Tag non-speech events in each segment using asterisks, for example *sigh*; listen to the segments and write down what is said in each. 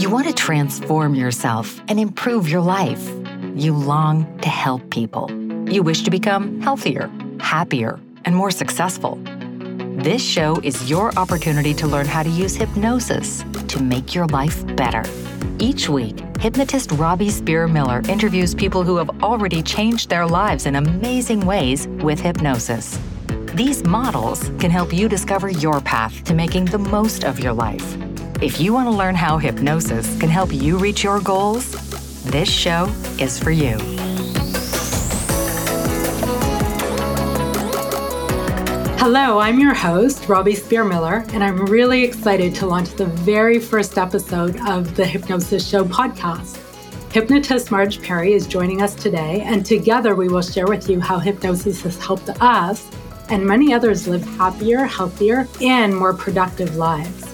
You want to transform yourself and improve your life. You long to help people. You wish to become healthier, happier, and more successful. This show is your opportunity to learn how to use hypnosis to make your life better. Each week, hypnotist Robbie Spier Miller interviews people who have already changed their lives in amazing ways with hypnosis. These models can help you discover your path to making the most of your life. If you want to learn how hypnosis can help you reach your goals, this show is for you. Hello, I'm your host, Robbie Spier Miller, and I'm really excited to launch the very first episode of the Hypnosis Show podcast. Hypnotist Marge Perry is joining us today, and together we will share with you how hypnosis has helped us and many others live happier, healthier, and more productive lives.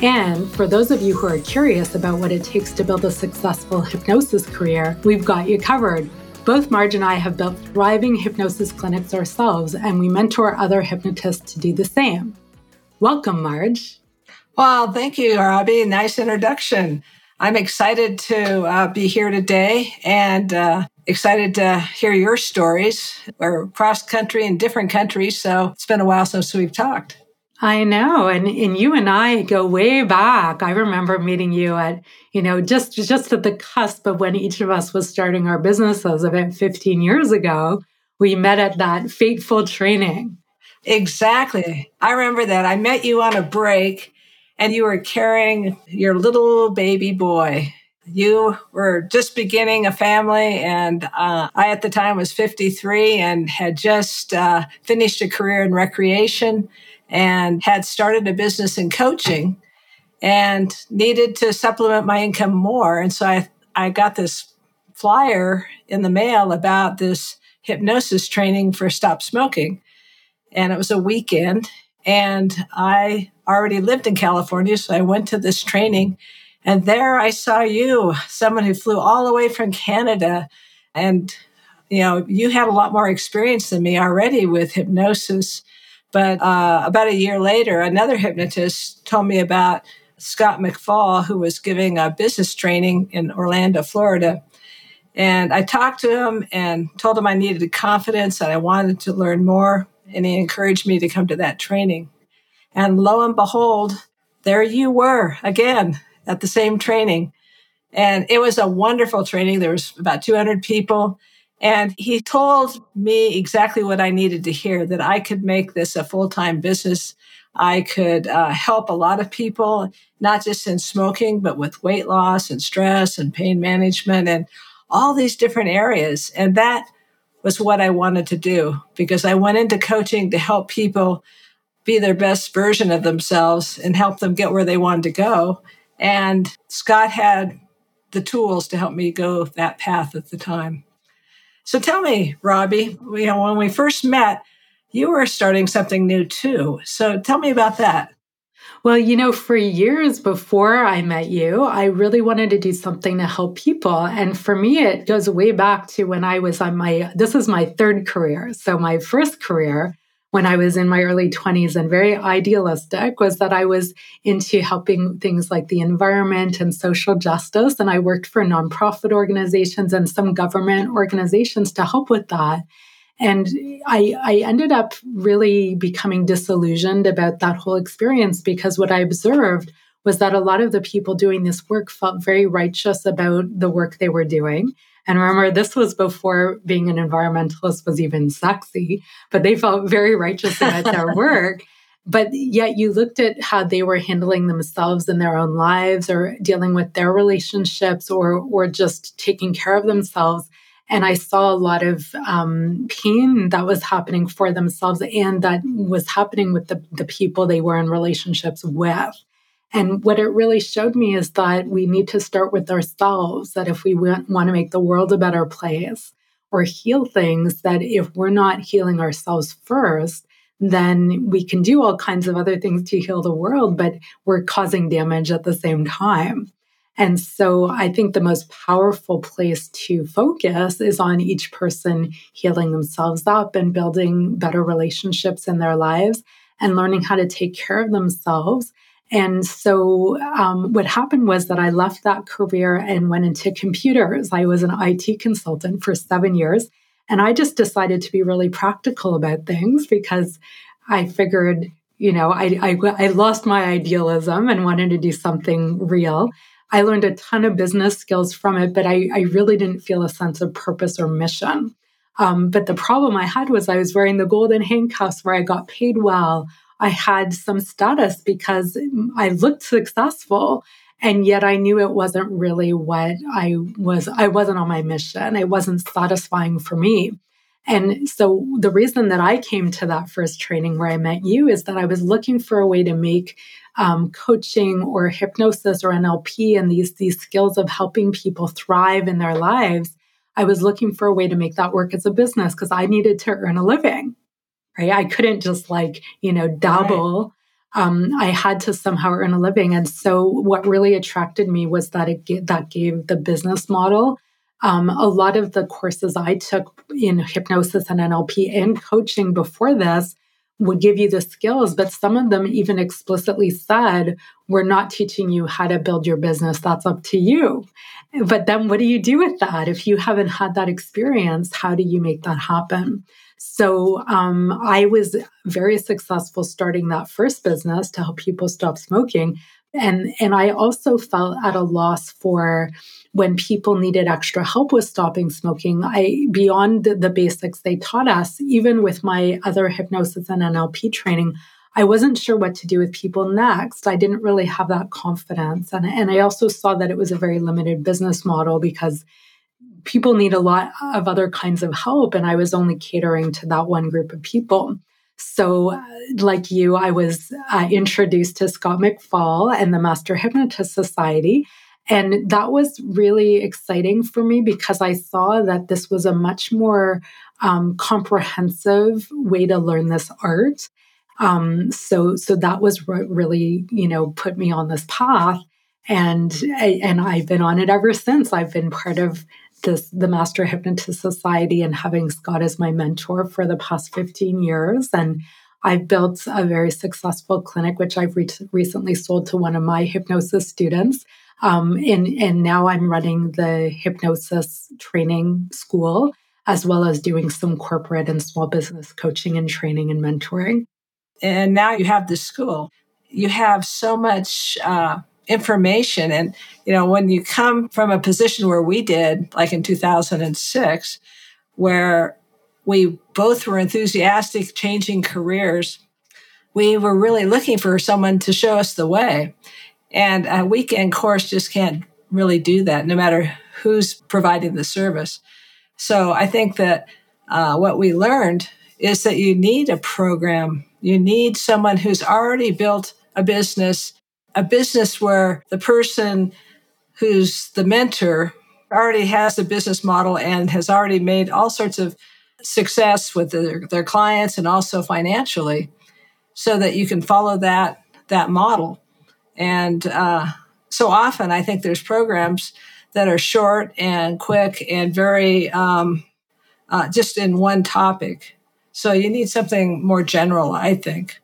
And for those of you who are curious about what it takes to build a successful hypnosis career, we've got you covered. Both Marge and I have built thriving hypnosis clinics ourselves, and we mentor other hypnotists to do the same. Welcome, Marge. Well, thank you, Robbie. Nice introduction. I'm excited to uh, be here today and uh, excited to hear your stories. We're cross country in different countries, so it's been a while since we've talked. I know. And and you and I go way back. I remember meeting you at, you know, just just at the cusp of when each of us was starting our businesses about 15 years ago. We met at that fateful training. Exactly. I remember that. I met you on a break and you were carrying your little baby boy. You were just beginning a family, and uh, I at the time was 53 and had just uh, finished a career in recreation and had started a business in coaching and needed to supplement my income more. And so I, I got this flyer in the mail about this hypnosis training for stop smoking. And it was a weekend. And I already lived in California. So I went to this training. And there I saw you, someone who flew all the way from Canada. And, you know, you had a lot more experience than me already with hypnosis. But uh, about a year later, another hypnotist told me about Scott McFall, who was giving a business training in Orlando, Florida. And I talked to him and told him I needed confidence and I wanted to learn more. And he encouraged me to come to that training. And lo and behold, there you were again at the same training. And it was a wonderful training. There was about 200 people. And he told me exactly what I needed to hear that I could make this a full time business. I could uh, help a lot of people, not just in smoking, but with weight loss and stress and pain management and all these different areas. And that was what I wanted to do because I went into coaching to help people be their best version of themselves and help them get where they wanted to go. And Scott had the tools to help me go that path at the time. So tell me, Robbie, you know, when we first met, you were starting something new too. So tell me about that. Well, you know, for years before I met you, I really wanted to do something to help people. And for me, it goes way back to when I was on my, this is my third career. So my first career when I was in my early 20s and very idealistic was that I was into helping things like the environment and social justice. And I worked for nonprofit organizations and some government organizations to help with that. And I, I ended up really becoming disillusioned about that whole experience because what I observed was that a lot of the people doing this work felt very righteous about the work they were doing. And remember, this was before being an environmentalist was even sexy, but they felt very righteous about their *laughs* work. But yet you looked at how they were handling themselves in their own lives or dealing with their relationships or, or just taking care of themselves. And I saw a lot of um, pain that was happening for themselves and that was happening with the, the people they were in relationships with. And what it really showed me is that we need to start with ourselves, that if we want to make the world a better place or heal things, that if we're not healing ourselves first, then we can do all kinds of other things to heal the world, but we're causing damage at the same time. And so I think the most powerful place to focus is on each person healing themselves up and building better relationships in their lives and learning how to take care of themselves And so, um, what happened was that I left that career and went into computers. I was an IT consultant for seven years. And I just decided to be really practical about things because I figured, you know, I, I, I lost my idealism and wanted to do something real. I learned a ton of business skills from it, but I, I really didn't feel a sense of purpose or mission. Um, but the problem I had was I was wearing the golden handcuffs where I got paid well. I had some status because I looked successful. And yet I knew it wasn't really what I was, I wasn't on my mission. It wasn't satisfying for me. And so the reason that I came to that first training where I met you is that I was looking for a way to make um, coaching or hypnosis or NLP and these these skills of helping people thrive in their lives. I was looking for a way to make that work as a business because I needed to earn a living right? I couldn't just like, you know, dabble. Right. Um, I had to somehow earn a living. And so what really attracted me was that it that gave the business model. Um, a lot of the courses I took in hypnosis and NLP and coaching before this would give you the skills, but some of them even explicitly said, We're not teaching you how to build your business. That's up to you. But then what do you do with that? If you haven't had that experience, how do you make that happen? So um, I was very successful starting that first business to help people stop smoking. And, and I also felt at a loss for when people needed extra help with stopping smoking. I beyond the, the basics they taught us, even with my other hypnosis and NLP training, I wasn't sure what to do with people next. I didn't really have that confidence. And, and I also saw that it was a very limited business model because people need a lot of other kinds of help. And I was only catering to that one group of people. So, uh, like you, I was uh, introduced to Scott McFall and the Master Hypnotist Society. And that was really exciting for me because I saw that this was a much more um, comprehensive way to learn this art. Um, so, so that was what really, you know, put me on this path, and and I've been on it ever since. I've been part of this the Master Hypnotist Society and having Scott as my mentor for the past 15 years. And I've built a very successful clinic, which I've re- recently sold to one of my hypnosis students. Um, and, and now I'm running the hypnosis training school, as well as doing some corporate and small business coaching and training and mentoring. And now you have the school. You have so much uh, information. And, you know, when you come from a position where we did, like in 2006, where we both were enthusiastic changing careers, we were really looking for someone to show us the way. And a weekend course just can't really do that, no matter who's providing the service. So I think that uh, what we learned is that you need a program. You need someone who's already built a business a business where the person who's the mentor already has a business model and has already made all sorts of success with their, their clients and also financially so that you can follow that that model. And uh, so often i think there's programs that are short and quick and very um, uh, just in one topic. So you need something more general i think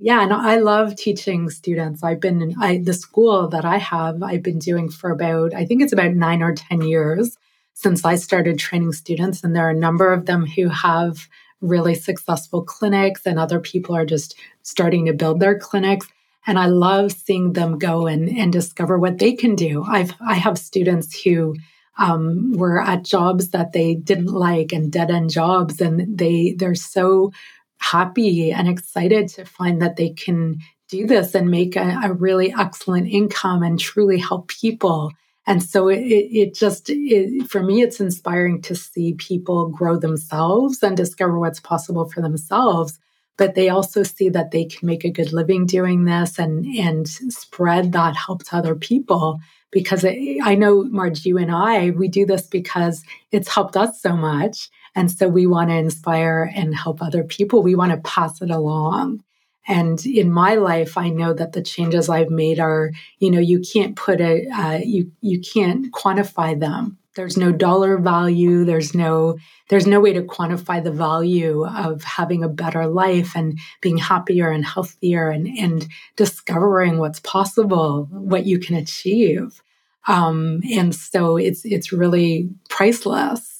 yeah, and I love teaching students. I've been in I, the school that I have, I've been doing for about, I think it's about nine or 10 years since I started training students. And there are a number of them who have really successful clinics, and other people are just starting to build their clinics. And I love seeing them go and, and discover what they can do. I've, I have students who um, were at jobs that they didn't like and dead end jobs, and they they're so happy and excited to find that they can do this and make a, a really excellent income and truly help people. And so it, it just, it, for me, it's inspiring to see people grow themselves and discover what's possible for themselves. But they also see that they can make a good living doing this and, and spread that help to other people. Because I know, Marge, you and I, we do this because it's helped us so much. And so we want to inspire and help other people. We want to pass it along. And in my life, I know that the changes I've made are, you know, you can't put a, uh, you you can't quantify them, there's no dollar value there's no there's no way to quantify the value of having a better life and being happier and healthier and and discovering what's possible what you can achieve um, and so it's it's really priceless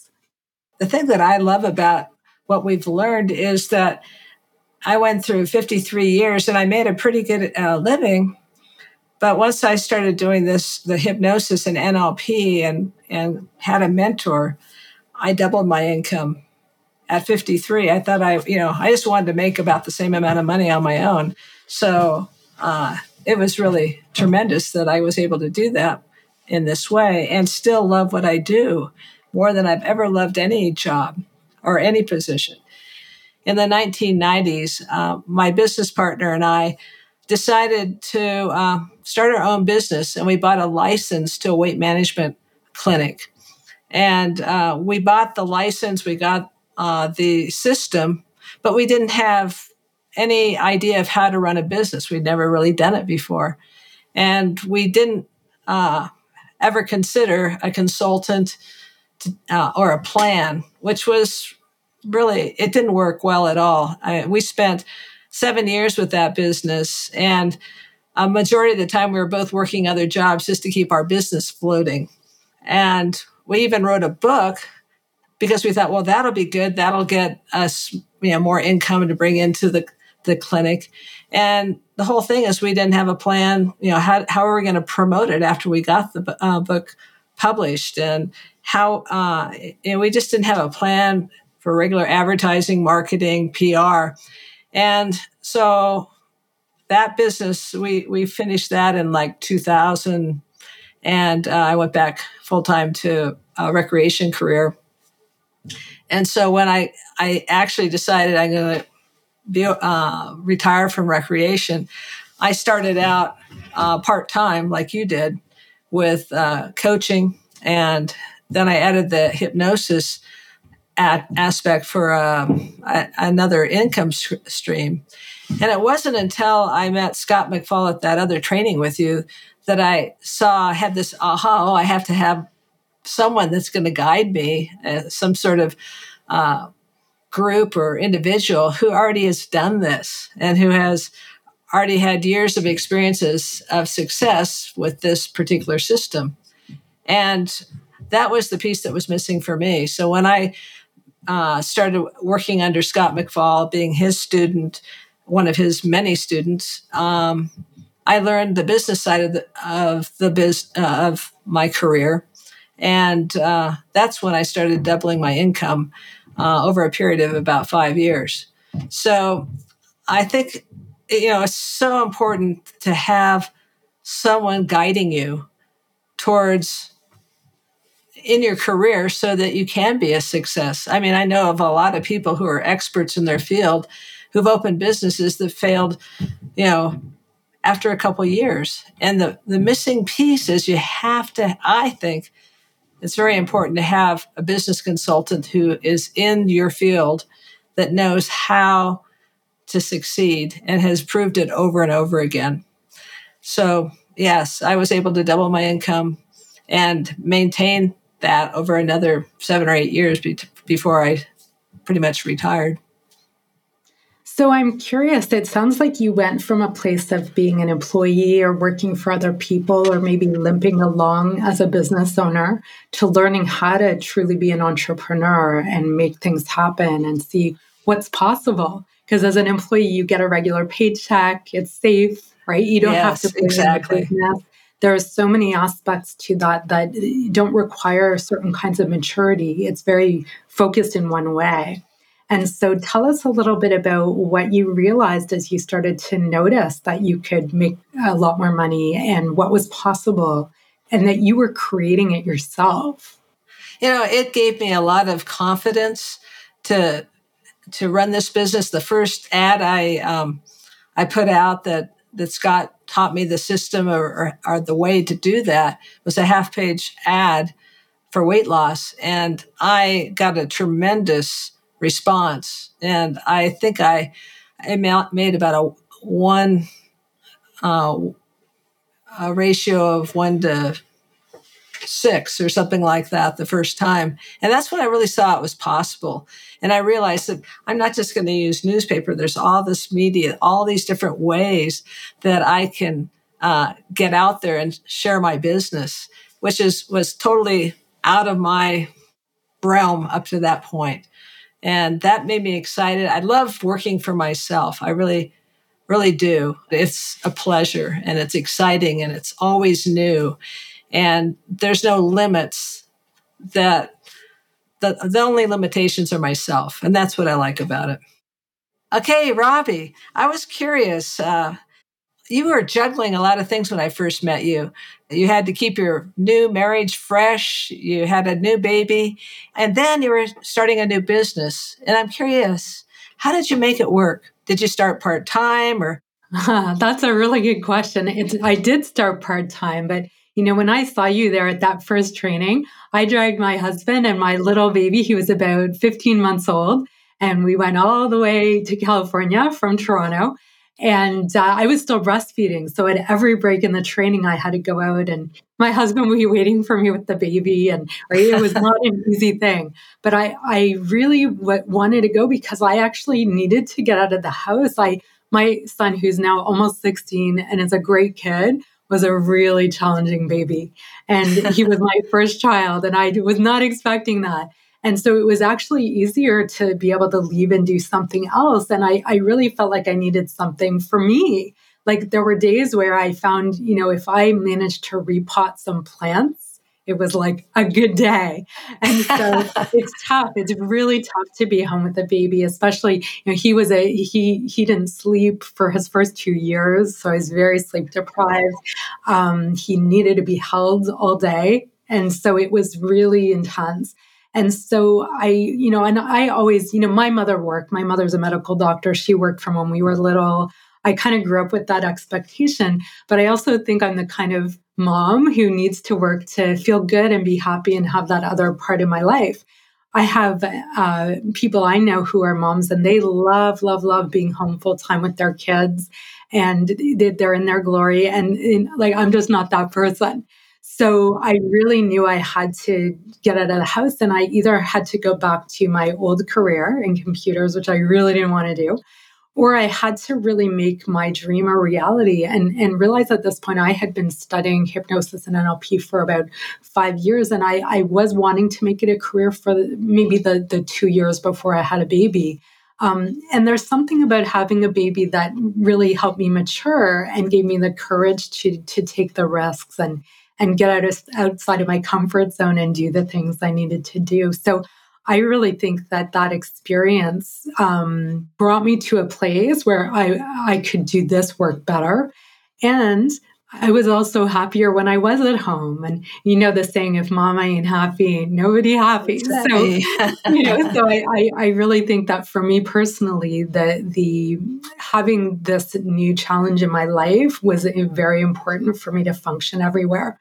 the thing that i love about what we've learned is that i went through 53 years and i made a pretty good uh, living but once I started doing this, the hypnosis and NLP and, and had a mentor, I doubled my income at 53. I thought I, you know, I just wanted to make about the same amount of money on my own. So uh, it was really tremendous that I was able to do that in this way and still love what I do more than I've ever loved any job or any position. In the 1990s, uh, my business partner and I decided to uh, start our own business and we bought a license to a weight management clinic. And uh, we bought the license, we got uh, the system, but we didn't have any idea of how to run a business. We'd never really done it before. And we didn't uh, ever consider a consultant uh, or a plan, which was really, it didn't work well at all. I, we spent seven years with that business. And a majority of the time, we were both working other jobs just to keep our business floating. And we even wrote a book because we thought, well, that'll be good. That'll get us, you know, more income to bring into the, the clinic. And the whole thing is we didn't have a plan, you know, how, how are we going to promote it after we got the uh, book published and how, uh, you know, we just didn't have a plan for regular advertising, marketing, PR. And so that business, we, we finished that in like 2000. And uh, I went back full time to a recreation career. And so when I, I actually decided I'm going to be, uh, retire from recreation, I started out uh, part time, like you did, with uh, coaching. And then I added the hypnosis at, aspect for um, a, another income stream. And it wasn't until I met Scott McFall at that other training with you that I saw, I had this aha, oh, I have to have someone that's going to guide me, uh, some sort of uh, group or individual who already has done this and who has already had years of experiences of success with this particular system. And that was the piece that was missing for me. So when I uh, started working under Scott McFall, being his student, one of his many students. Um, I learned the business side of the of the biz uh, of my career, and uh, that's when I started doubling my income uh, over a period of about five years. So, I think you know it's so important to have someone guiding you towards in your career so that you can be a success. I mean, I know of a lot of people who are experts in their field who've opened businesses that failed, you know, after a couple years. And the, the missing piece is you have to, I think, it's very important to have a business consultant who is in your field that knows how to succeed and has proved it over and over again. So, yes, I was able to double my income and maintain that over another seven or eight years be- before I pretty much retired. So I'm curious, it sounds like you went from a place of being an employee or working for other people or maybe limping along as a business owner to learning how to truly be an entrepreneur and make things happen and see what's possible. Because as an employee, you get a regular paycheck, it's safe, right? You don't yes, have to exactly. business there are so many aspects to that that don't require certain kinds of maturity. It's very focused in one way. And so tell us a little bit about what you realized as you started to notice that you could make a lot more money and what was possible and that you were creating it yourself. You know, it gave me a lot of confidence to to run this business. The first ad I um, I put out that that Scott taught me the system or, or, or the way to do that was a half page ad for weight loss. And I got a tremendous response. And I think I, I made about a one uh, a ratio of one to six or something like that the first time. And that's when I really saw it was possible. And I realized that I'm not just going to use newspaper. There's all this media, all these different ways that I can uh, get out there and share my business, which is was totally out of my realm up to that point. And that made me excited. I love working for myself. I really, really do. It's a pleasure and it's exciting and it's always new. And there's no limits that the, the only limitations are myself. And that's what I like about it. Okay, Robbie, I was curious. Uh, you were juggling a lot of things when I first met you. You had to keep your new marriage fresh, you had a new baby, and then you were starting a new business. And I'm curious, how did you make it work? Did you start part time or? *laughs* that's a really good question. It, I did start part time, but you know, when I saw you there at that first training, I dragged my husband and my little baby. He was about 15 months old. And we went all the way to California from Toronto. And uh, I was still breastfeeding. So at every break in the training, I had to go out and my husband would be waiting for me with the baby. And right, it was not an easy thing. But I, I really w- wanted to go because I actually needed to get out of the house. I, my son, who's now almost 16 and is a great kid, was a really challenging baby. And he was my *laughs* first child. And I was not expecting that. And so it was actually easier to be able to leave and do something else. And I, I really felt like I needed something for me. Like there were days where I found, you know, if I managed to repot some plants, it was like a good day. And so *laughs* it's tough. It's really tough to be home with a baby, especially, you know, he was a, he, he didn't sleep for his first two years. So I was very sleep deprived. Um, he needed to be held all day. And so it was really intense. And so I, you know, and I always, you know, my mother worked. My mother's a medical doctor. She worked from when we were little. I kind of grew up with that expectation. But I also think I'm the kind of mom who needs to work to feel good and be happy and have that other part in my life. I have uh, people I know who are moms and they love, love, love being home full time with their kids and they're in their glory. And, and like, I'm just not that person. So I really knew I had to get out of the house and I either had to go back to my old career in computers, which I really didn't want to do, or I had to really make my dream a reality and, and realize at this point I had been studying hypnosis and NLP for about five years. And I, I was wanting to make it a career for maybe the, the two years before I had a baby. Um, and there's something about having a baby that really helped me mature and gave me the courage to to take the risks and and get out of, outside of my comfort zone and do the things I needed to do. So I really think that that experience um, brought me to a place where I, I could do this work better. And I was also happier when I was at home. And you know the saying, if mama ain't happy, nobody happy. So, *laughs* you know, *laughs* so I, I, I, really think that for me personally, the the having this new challenge in my life was very important for me to function everywhere.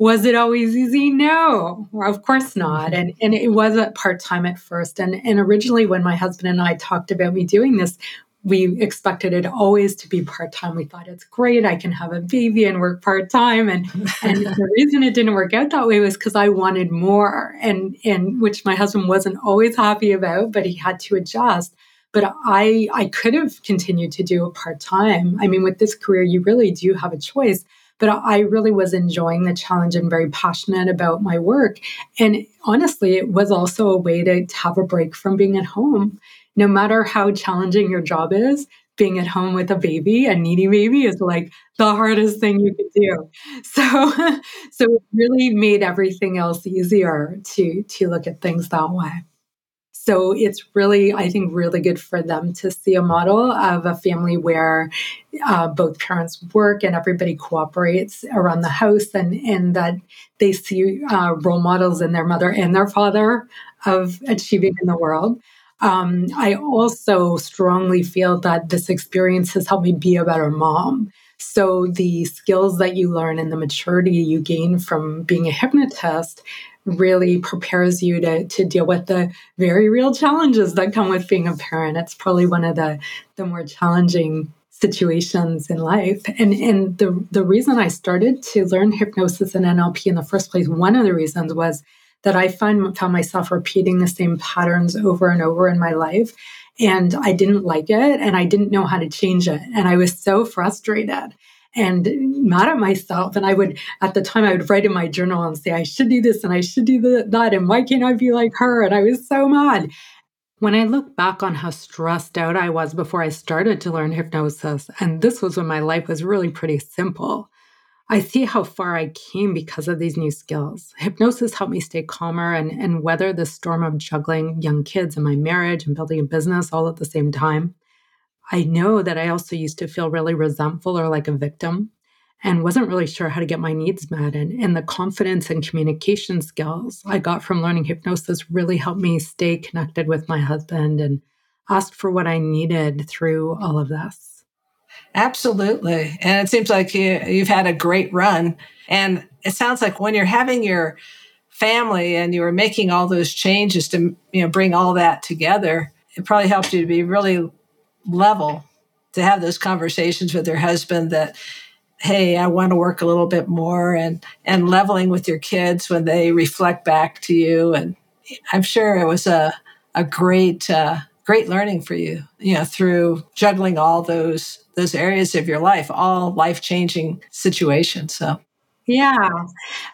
Was it always easy? No, of course not. Mm-hmm. And and it was a part time at first. And and originally, when my husband and I talked about me doing this, we expected it always to be part time. We thought it's great. I can have a baby and work part time. And *laughs* and the reason it didn't work out that way was because I wanted more, and and which my husband wasn't always happy about, but he had to adjust. But I I could have continued to do it part time. I mean, with this career, you really do have a choice but I really was enjoying the challenge and very passionate about my work. And honestly, it was also a way to, to have a break from being at home. No matter how challenging your job is, being at home with a baby, a needy baby, is like the hardest thing you could do. *laughs* So, so it really made everything else easier to to look at things that way. So it's really, I think, really good for them to see a model of a family where uh, both parents work and everybody cooperates around the house, and and that they see uh, role models in their mother and their father of achieving in the world. Um, I also strongly feel that this experience has helped me be a better mom. So, the skills that you learn and the maturity you gain from being a hypnotist really prepares you to, to deal with the very real challenges that come with being a parent. It's probably one of the, the more challenging situations in life. And and the the reason I started to learn hypnosis and NLP in the first place, one of the reasons was that I find found myself repeating the same patterns over and over in my life. And I didn't like it and I didn't know how to change it. And I was so frustrated and mad at myself. And I would, at the time, I would write in my journal and say, I should do this and I should do that. And why can't I be like her? And I was so mad. When I look back on how stressed out I was before I started to learn hypnosis, and this was when my life was really pretty simple, I see how far I came because of these new skills. Hypnosis helped me stay calmer and, and weather the storm of juggling young kids and my marriage and building a business all at the same time. I know that I also used to feel really resentful or like a victim and wasn't really sure how to get my needs met. And, and the confidence and communication skills I got from learning hypnosis really helped me stay connected with my husband and ask for what I needed through all of this. Absolutely. And it seems like you, you've had a great run. And it sounds like when you're having your family and you were making all those changes to you know bring all that together, it probably helped you to be really level to have those conversations with your husband that hey i want to work a little bit more and and leveling with your kids when they reflect back to you. And i'm sure it was a a great uh, great learning for you you know through juggling all those those areas of your life all life changing situations so yeah.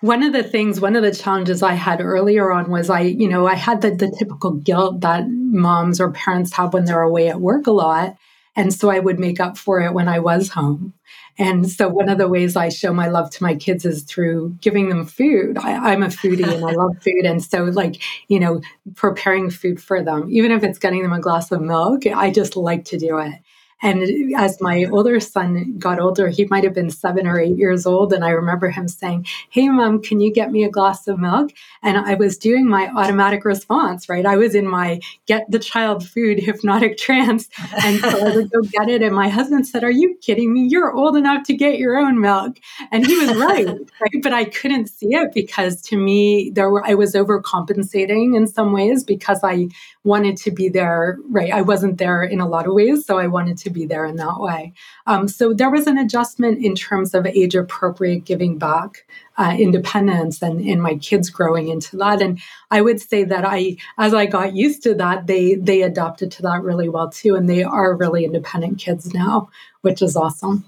One of the things, one of the challenges I had earlier on was I, you know, I had the, the typical guilt that moms or parents have when they're away at work a lot. And so I would make up for it when I was home. And so one of the ways I show my love to my kids is through giving them food. I, am a foodie and I love *laughs* food. And so, like, you know, preparing food for them, even if it's getting them a glass of milk, I just like to do it. And as my older son got older, he might have been seven or eight years old. And I remember him saying, Hey, mom, can you get me a glass of milk? And I was doing my automatic response, right? I was in my get the child food hypnotic *laughs* trance. And so I would go get it. And my husband said, Are you kidding me? You're old enough to get your own milk. And he was right, *laughs* right? But I couldn't see it because to me, there were, I was overcompensating in some ways because I wanted to be there, right? I wasn't there in a lot of ways. So I wanted to be there in that way. Um, so there was an adjustment in terms of age appropriate giving back, uh, independence, and, and my kids growing into that. And I would say that I, as I got used to that, they they adapted to that really well too, and they are really independent kids now, which is awesome.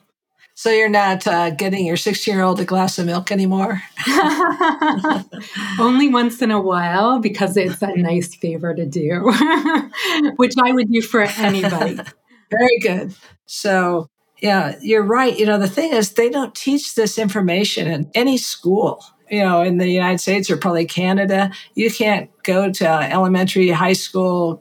So you're not uh, getting your 16 year old a glass of milk anymore? *laughs* *laughs* Only once in a while because it's a nice favor to do, *laughs* which I would do for anybody. Very good. So, yeah, you're right. You know, the thing is, they don't teach this information in any school. You know, in the United States or probably Canada, you can't go to elementary, high school,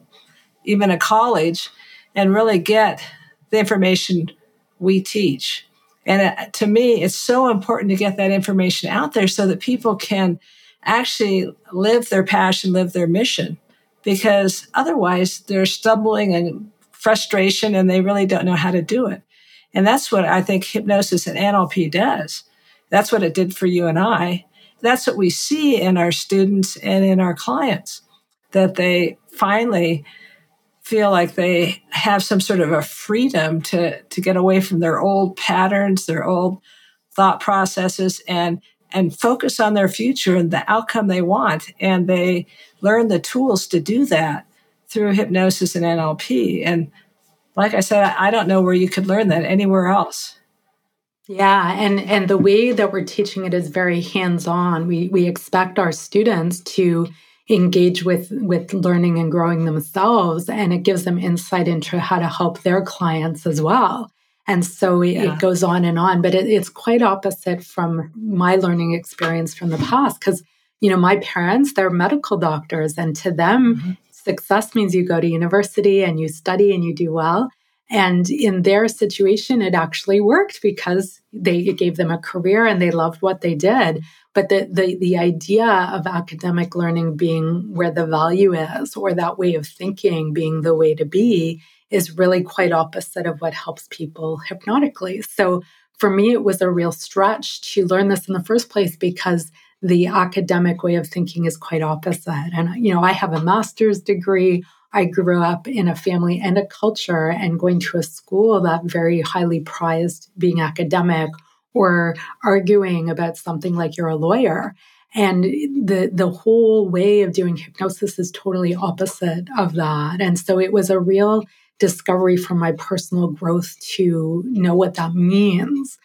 even a college and really get the information we teach. And uh, to me, it's so important to get that information out there so that people can actually live their passion, live their mission, because otherwise they're stumbling and frustration and they really don't know how to do it. And that's what I think hypnosis and NLP does. That's what it did for you and I. That's what we see in our students and in our clients that they finally feel like they have some sort of a freedom to, to get away from their old patterns, their old thought processes and and focus on their future and the outcome they want. And they learn the tools to do that through hypnosis and NLP. And like I said, I don't know where you could learn that anywhere else. Yeah, and and the way that we're teaching it is very hands-on. We we expect our students to engage with with learning and growing themselves and it gives them insight into how to help their clients as well. And so yeah. it goes on and on, but it, it's quite opposite from my learning experience from the past because you know my parents they're medical doctors and to them mm-hmm. Success means you go to university and you study and you do well. And in their situation, it actually worked because they it gave them a career and they loved what they did. But the, the the idea of academic learning being where the value is, or that way of thinking being the way to be, is really quite opposite of what helps people hypnotically. So for me, it was a real stretch to learn this in the first place because the academic way of thinking is quite opposite. And, you know, I have a master's degree. I grew up in a family and a culture and going to a school that very highly prized being academic or arguing about something like you're a lawyer. And the the whole way of doing hypnosis is totally opposite of that. And so it was a real discovery for my personal growth to know what that means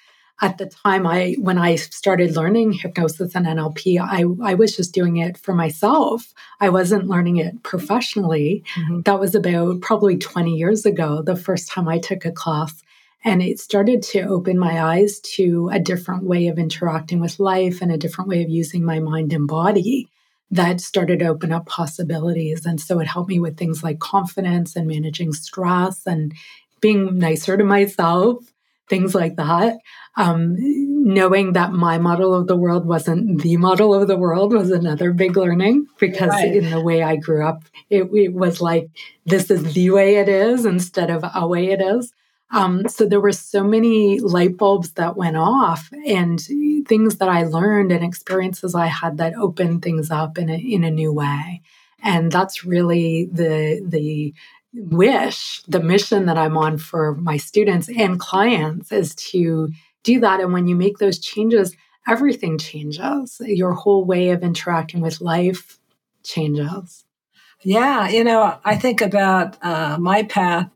at the time I when I started learning hypnosis and NLP, I, I was just doing it for myself. I wasn't learning it professionally. Mm-hmm. That was about probably 20 years ago, the first time I took a class. And it started to open my eyes to a different way of interacting with life and a different way of using my mind and body that started to open up possibilities. And so it helped me with things like confidence and managing stress and being nicer to myself things like that. Um, knowing that my model of the world wasn't the model of the world was another big learning because right. in the way I grew up, it, it, was like, this is the way it is instead of a way it is. Um, so there were so many light bulbs that went off and things that I learned and experiences I had that opened things up in a, in a new way. And that's really the, the wish, the mission that I'm on for my students and clients is to do that. And when you make those changes, everything changes. Your whole way of interacting with life changes. Yeah, you know, I think about uh, my path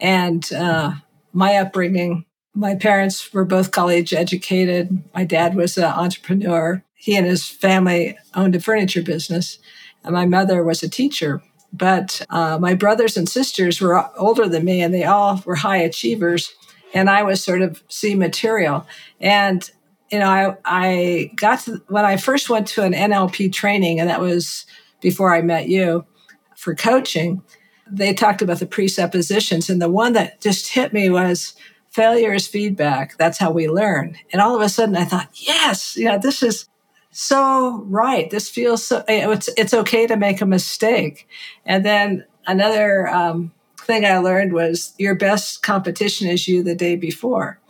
and uh, my upbringing. My parents were both college educated. My dad was an entrepreneur. He and his family owned a furniture business, and my mother was a teacher. But uh, my brothers and sisters were older than me, and they all were high achievers, and I was sort of C material. And you know, I I got to when I first went to an NLP training, and that was before I met you for coaching. They talked about the presuppositions, and the one that just hit me was failure is feedback. That's how we learn. And all of a sudden, I thought, yes, yeah, this is so right. This feels so. It's it's okay to make a mistake. And then another um, thing I learned was your best competition is you the day before.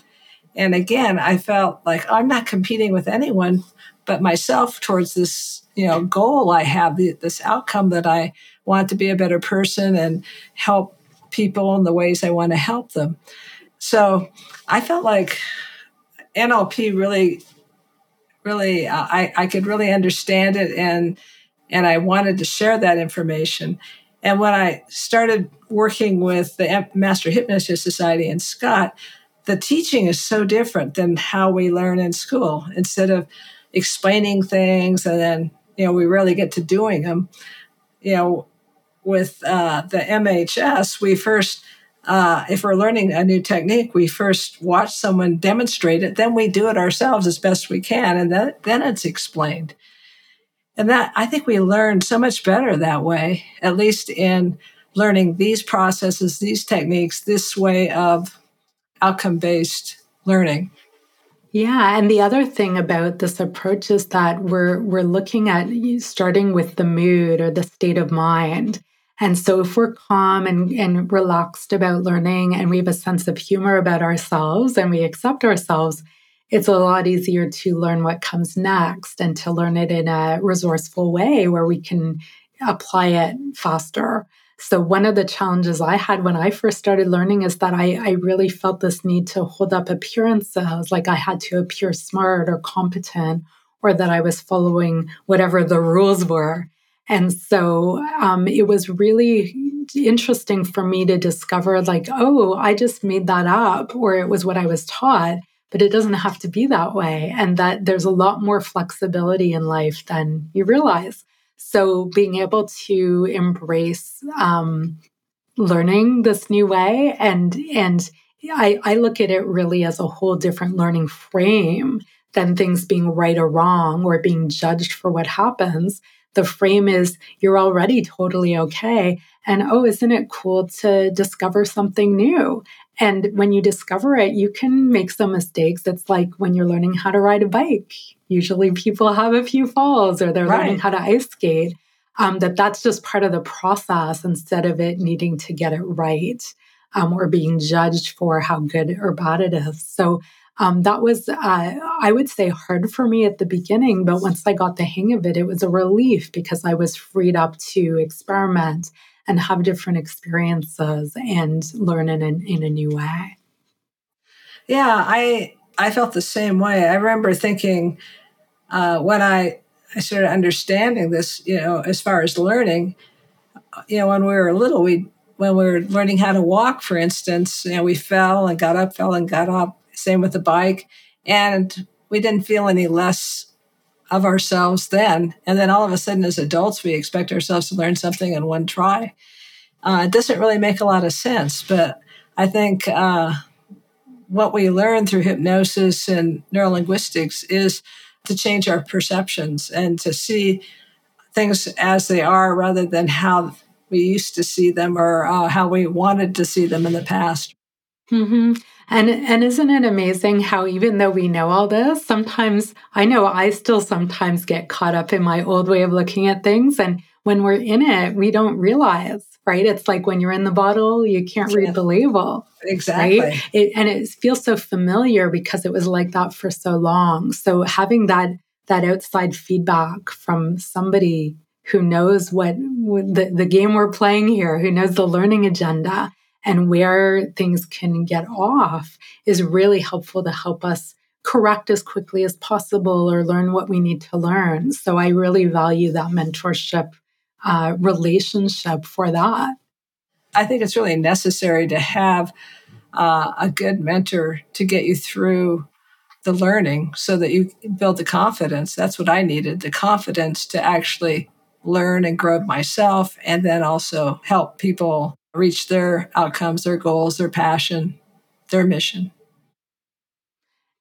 And again, I felt like I'm not competing with anyone but myself towards this you know goal I have, this outcome that I want to be a better person and help people in the ways I want to help them. So I felt like NLP really really uh, I, I could really understand it and and I wanted to share that information. And when I started working with the Master Hypnotist Society in Scott, the teaching is so different than how we learn in school. Instead of explaining things and then you know we really get to doing them, you know, with uh, the MHS, we first uh, if we're learning a new technique, we first watch someone demonstrate it, then we do it ourselves as best we can, and then, then it's explained. And that I think we learn so much better that way, at least in learning these processes, these techniques, this way of outcome based learning. Yeah, and the other thing about this approach is that we're we're looking at starting with the mood or the state of mind and so if we're calm and, and relaxed about learning and we have a sense of humor about ourselves and we accept ourselves, it's a lot easier to learn what comes next and to learn it in a resourceful way where we can apply it faster. So, one of the challenges I had when I first started learning is that I, I really felt this need to hold up appearances, like I had to appear smart or competent, or that I was following whatever the rules were. And so um, it was really interesting for me to discover, like, oh, I just made that up, or it was what I was taught, but it doesn't have to be that way. And that there's a lot more flexibility in life than you realize. So being able to embrace um, learning this new way and and I, I look at it really as a whole different learning frame than things being right or wrong or being judged for what happens the frame is you're already totally okay. And oh, isn't it cool to discover something new? And when you discover it, you can make some mistakes. It's like when you're learning how to ride a bike. Usually people have a few falls or they're right. learning how to ice skate. Um, that that's just part of the process instead of it needing to get it right um, or being judged for how good or bad it is. So um, that was, uh, I would say, hard for me at the beginning. But once I got the hang of it, it was a relief because I was freed up to experiment and have different experiences and learn in a, in a new way. Yeah, I I felt the same way. I remember thinking uh, when I I started understanding this, you know, as far as learning, you know, when we were little, we when we were learning how to walk, for instance, you know, we fell and got up, fell and got up. Same with the bike, and we didn't feel any less of ourselves then. And then all of a sudden, as adults, we expect ourselves to learn something in one try. Uh, it doesn't really make a lot of sense, but I think uh, what we learn through hypnosis and neurolinguistics is to change our perceptions and to see things as they are rather than how we used to see them or uh, how we wanted to see them in the past. Mm-hmm. And and isn't it amazing how even though we know all this, sometimes I know I still sometimes get caught up in my old way of looking at things, and when we're in it, we don't realize, right? It's like when you're in the bottle, you can't read the label. Exactly. Right? It, and it feels so familiar because it was like that for so long. So having that that outside feedback from somebody who knows what, what the, the game we're playing here, who knows the learning agenda and where things can get off is really helpful to help us correct as quickly as possible or learn what we need to learn. So I really value that mentorship uh, relationship for that. I think it's really necessary to have uh, a good mentor to get you through the learning so that you build the confidence. That's what I needed the confidence to actually learn and grow myself and then also help people reach their outcomes, their goals, their passion, their mission.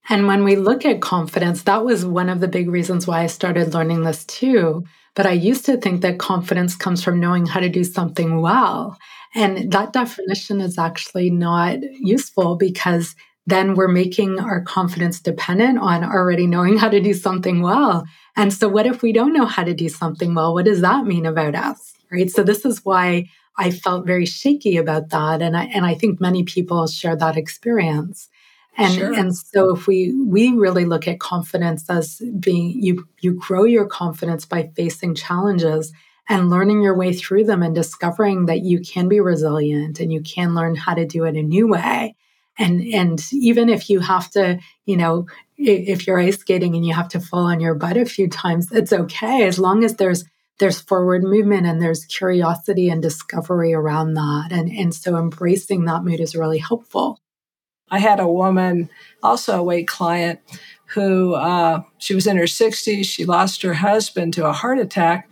And when we look at confidence, that was one of the big reasons why I started learning this too. But I used to think that confidence comes from knowing how to do something well. And that definition is actually not useful because then we're making our confidence dependent on already knowing how to do something well. And so, what if we don't know how to do something well? What does that mean about us? Right. So, this is why I felt very shaky about that. And I, and I think many people share that experience. And, sure. and so if we we really look at confidence as being you you grow your confidence by facing challenges and learning your way through them and discovering that you can be resilient and you can learn how to do it a new way and and even if you have to you know if you're ice skating and you have to fall on your butt a few times it's okay as long as there's there's forward movement and there's curiosity and discovery around that. And, and so embracing that mood is really helpful. I had a woman, also a weight client, who uh, she was in her 60s. She lost her husband to a heart attack.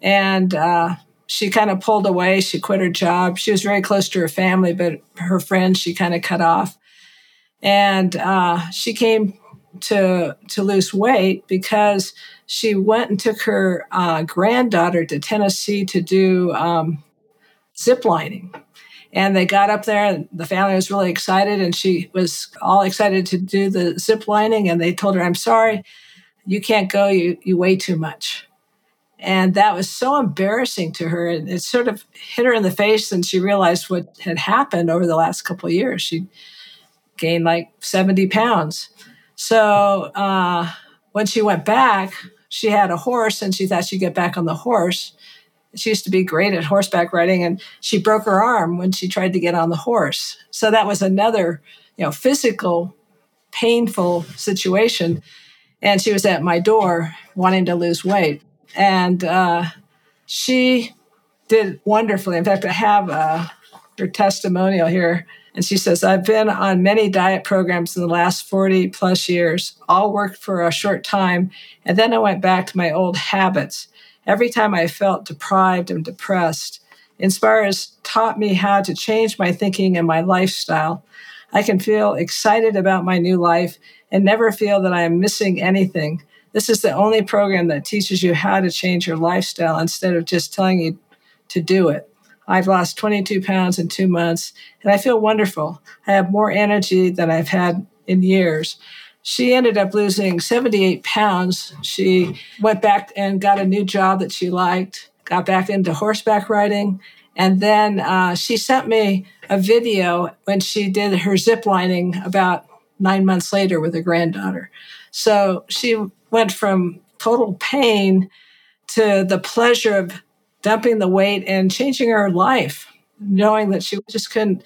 And uh, she kind of pulled away. She quit her job. She was very close to her family, but her friends she kind of cut off. And uh, she came to to lose weight because she went and took her uh, granddaughter to Tennessee to do um, zip lining. And they got up there, and the family was really excited, and she was all excited to do the zip lining. And they told her, "I'm sorry, you can't go. You you weigh too much." And that was so embarrassing to her, and it sort of hit her in the face. And she realized what had happened over the last couple of years. She gained like 70 pounds so uh, when she went back, she had a horse and she thought she'd get back on the horse. She used to be great at horseback riding and she broke her arm when she tried to get on the horse. So that was another, you know, physical, painful situation. And she was at my door wanting to lose weight. And uh, she did wonderfully. In fact, I have uh, her testimonial here. And she says, I've been on many diet programs in the last 40 plus years, all worked for a short time. And then I went back to my old habits. Every time I felt deprived and depressed, Inspire has taught me how to change my thinking and my lifestyle. I can feel excited about my new life and never feel that I am missing anything. This is the only program that teaches you how to change your lifestyle instead of just telling you to do it. I've lost 22 pounds in two months and I feel wonderful. I have more energy than I've had in years. She ended up losing 78 pounds. She went back and got a new job that she liked, got back into horseback riding. And then uh, she sent me a video when she did her zip lining about nine months later with her granddaughter. So she went from total pain to the pleasure of dumping the weight and changing her life, knowing that she just couldn't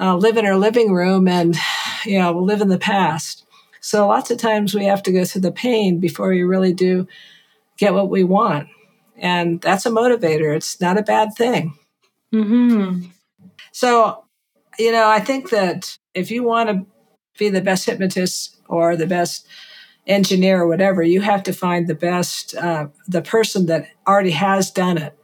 uh, live in her living room and, you know, live in the past. So lots of times we have to go through the pain before we really do get what we want. And that's a motivator. It's not a bad thing. Mm-hmm. So, you know, I think that if you want to be the best hypnotist or the best engineer or whatever, you have to find the best, uh, the person that already has done it.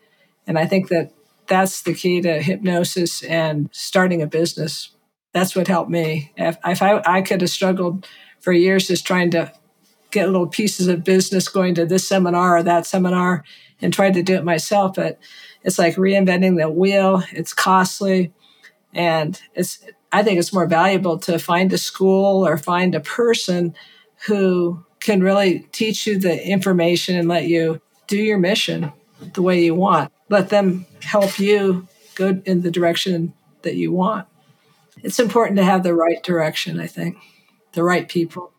And I think that that's the key to hypnosis and starting a business. That's what helped me. If, if I, I could have struggled for years just trying to get little pieces of business going to this seminar or that seminar and tried to do it myself, but it's like reinventing the wheel. It's costly. And it's, I think it's more valuable to find a school or find a person who can really teach you the information and let you do your mission the way you want. Let them help you go in the direction that you want. It's important to have the right direction, I think, the right people.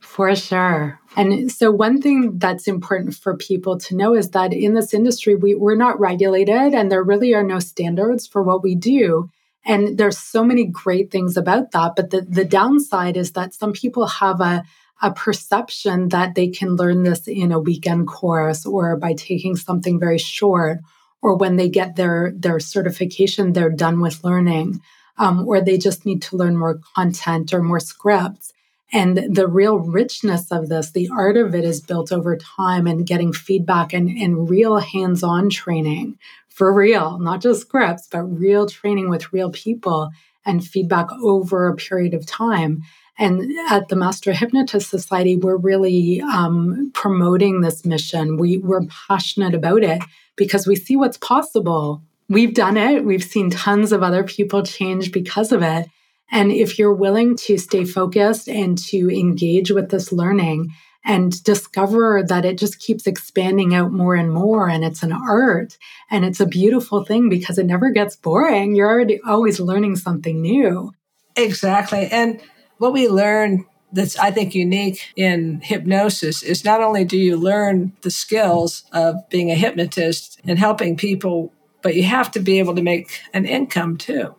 For sure. And so, one thing that's important for people to know is that in this industry, we, we're not regulated and there really are no standards for what we do. And there's so many great things about that. But the, the downside is that some people have a, a perception that they can learn this in a weekend course or by taking something very short, or when they get their, their certification, they're done with learning, um, or they just need to learn more content or more scripts. And the real richness of this, the art of it is built over time and getting feedback and, and real hands on training for real, not just scripts, but real training with real people and feedback over a period of time. And at the Master Hypnotist Society, we're really um, promoting this mission. We, we're passionate about it because we see what's possible. We've done it, we've seen tons of other people change because of it. And if you're willing to stay focused and to engage with this learning and discover that it just keeps expanding out more and more, and it's an art and it's a beautiful thing because it never gets boring. You're already always learning something new. Exactly. And what we learn that's I think unique in hypnosis is not only do you learn the skills of being a hypnotist and helping people, but you have to be able to make an income too.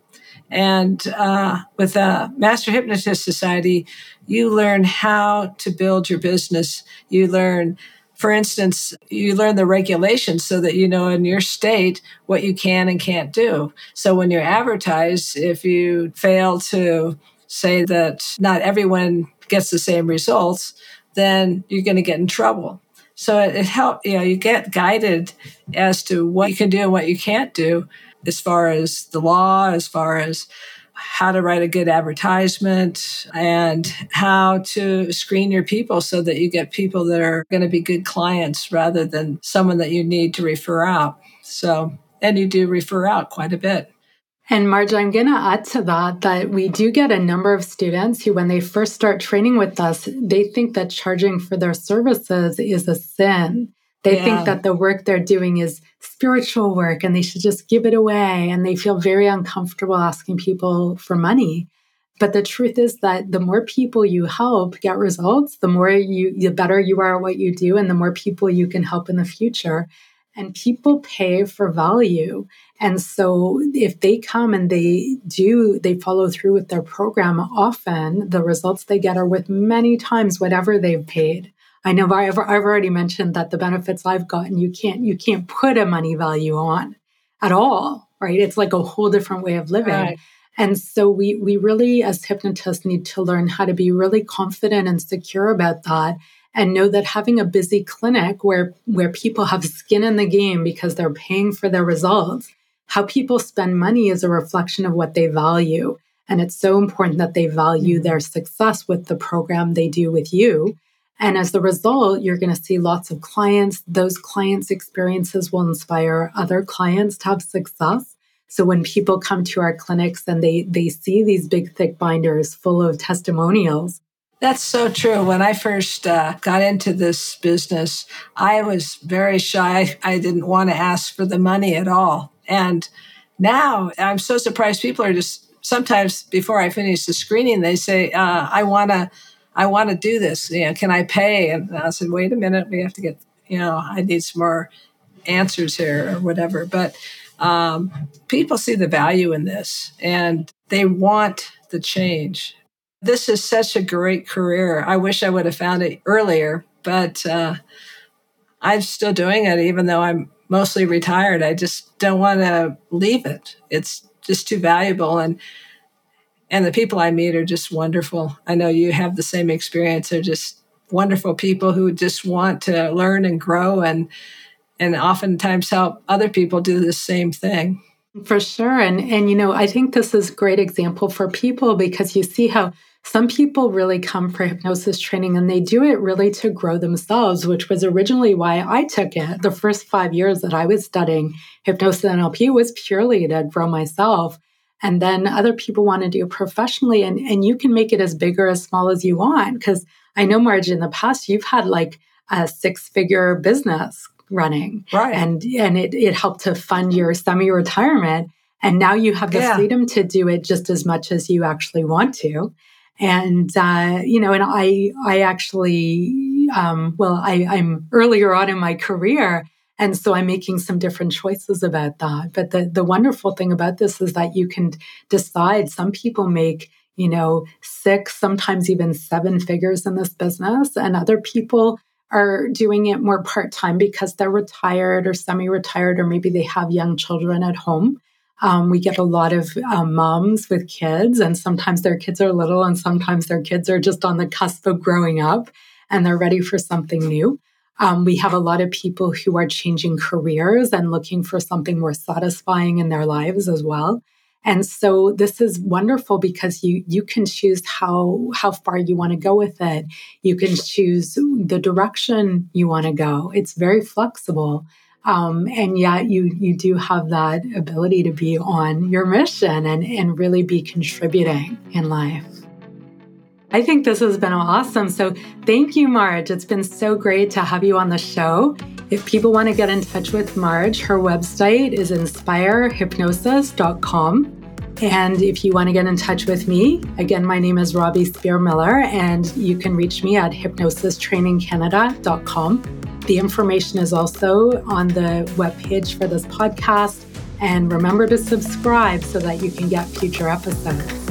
And uh, with a Master Hypnotist Society, you learn how to build your business. You learn, for instance, you learn the regulations so that you know in your state what you can and can't do. So when you advertise, if you fail to say that not everyone gets the same results, then you're going to get in trouble. So it, it helps, you know, you get guided as to what you can do and what you can't do as far as the law, as far as how to write a good advertisement and how to screen your people so that you get people that are going to be good clients rather than someone that you need to refer out. So, and you do refer out quite a bit. And Marge, I'm going to add to that that we do get a number of students who, when they first start training with us, they think that charging for their services is a sin. They yeah. think that the work they're doing is spiritual work and they should just give it away. And they feel very uncomfortable asking people for money. But the truth is that the more people you help get results, the more you, the better you are at what you do, and the more people you can help in the future. And people pay for value. And so if they come and they do, they follow through with their program, often the results they get are worth many times whatever they've paid. I know I've, I've already mentioned that the benefits I've gotten, you can't, you can't put a money value on at all, right? It's like a whole different way of living. Right. And so we, we really, as hypnotists, need to learn how to be really confident and secure about that and know that having a busy clinic where, where people have skin in the game because they're paying for their results, how people spend money is a reflection of what they value. And it's so important that they value mm-hmm. their success with the program they do with you and as the result, you're going to see lots of clients. Those clients' experiences will inspire other clients to have success. So when people come to our clinics and they they see these big thick binders full of testimonials, that's so true. When I first uh, got into this business, I was very shy. I didn't want to ask for the money at all. And now I'm so surprised people are just sometimes before I finish the screening, they say, uh, I want to I want to do this. You know, can I pay? And I said, wait a minute, we have to get, you know, I need some more answers here or whatever. But um, people see the value in this and they want the change. This is such a great career. I wish I would have found it earlier, but uh, I'm still doing it, even though I'm mostly retired. I just don't want to leave it. It's just too valuable. And and the people I meet are just wonderful. I know you have the same experience. They're just wonderful people who just want to learn and grow and and oftentimes help other people do the same thing. For sure. And and you know, I think this is a great example for people because you see how some people really come for hypnosis training and they do it really to grow themselves, which was originally why I took it. The first five years that I was studying hypnosis and NLP was purely to grow myself. And then other people want to do it professionally, and, and you can make it as big or as small as you want. Because I know, Marge, in the past, you've had like a six figure business running. Right. And, and it, it helped to fund your semi retirement. And now you have the yeah. freedom to do it just as much as you actually want to and uh, you know, and I I actually um, well, I, I'm earlier on in my career, and so I'm making some different choices about that. But the the wonderful thing about this is that you can decide. Some people make you know six, sometimes even seven figures in this business, and other people are doing it more part time because they're retired or semi retired, or maybe they have young children at home. Um, we get a lot of um, moms with kids, and sometimes their kids are little, and sometimes their kids are just on the cusp of growing up and they're ready for something new. Um, we have a lot of people who are changing careers and looking for something more satisfying in their lives as well. And so this is wonderful because you you can choose how how far you want to go with it. You can choose the direction you want to go. It's very flexible. Um, and yet you you do have that ability to be on your mission and, and really be contributing in life. I think this has been awesome. So thank you, Marge. It's been so great to have you on the show. If people want to get in touch with Marge, her website is inspirehypnosis.com. And if you want to get in touch with me, again, my name is Robbie Spier Miller, and you can reach me at hypnosistrainingcanada.com. The information is also on the webpage for this podcast. And remember to subscribe so that you can get future episodes.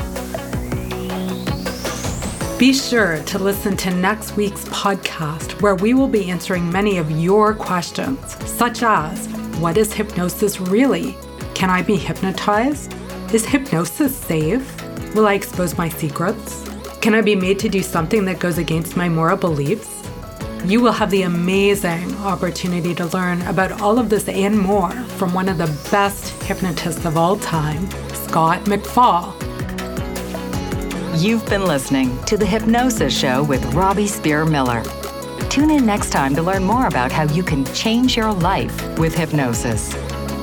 Be sure to listen to next week's podcast, where we will be answering many of your questions, such as What is hypnosis really? Can I be hypnotized? Is hypnosis safe? Will I expose my secrets? Can I be made to do something that goes against my moral beliefs? You will have the amazing opportunity to learn about all of this and more from one of the best hypnotists of all time, Scott McFall. You've been listening to The Hypnosis Show with Robbie Spier Miller. Tune in next time to learn more about how you can change your life with hypnosis.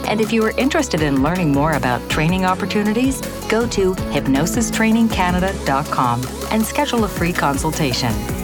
And if you are interested in learning more about training opportunities, go to hypnosistrainingcanada.com and schedule a free consultation.